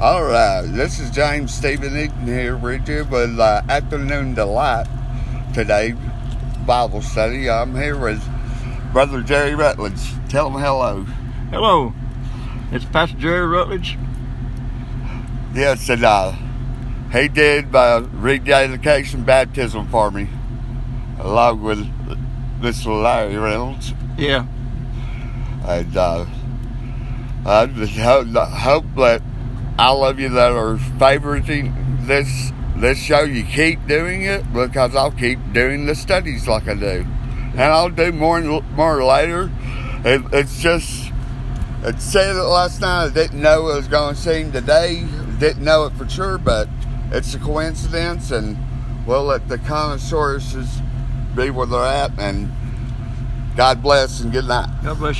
All right, this is James Stephen Eaton here with you with uh, Afternoon Delight today, Bible study. I'm here with Brother Jerry Rutledge. Tell him hello. Hello, it's Pastor Jerry Rutledge. Yes, and uh, he did my rededication baptism for me, along with Mr. Larry Reynolds. Yeah, And uh, I just hope, hope that all love you that are favoriting this this show, you keep doing it because I'll keep doing the studies like I do, and I'll do more and more later. It, it's just it said it last night. I didn't know it was going to sing today. Didn't know it for sure, but it's a coincidence, and we'll let the connoisseurs be where they're at. And God bless and good night. God bless you.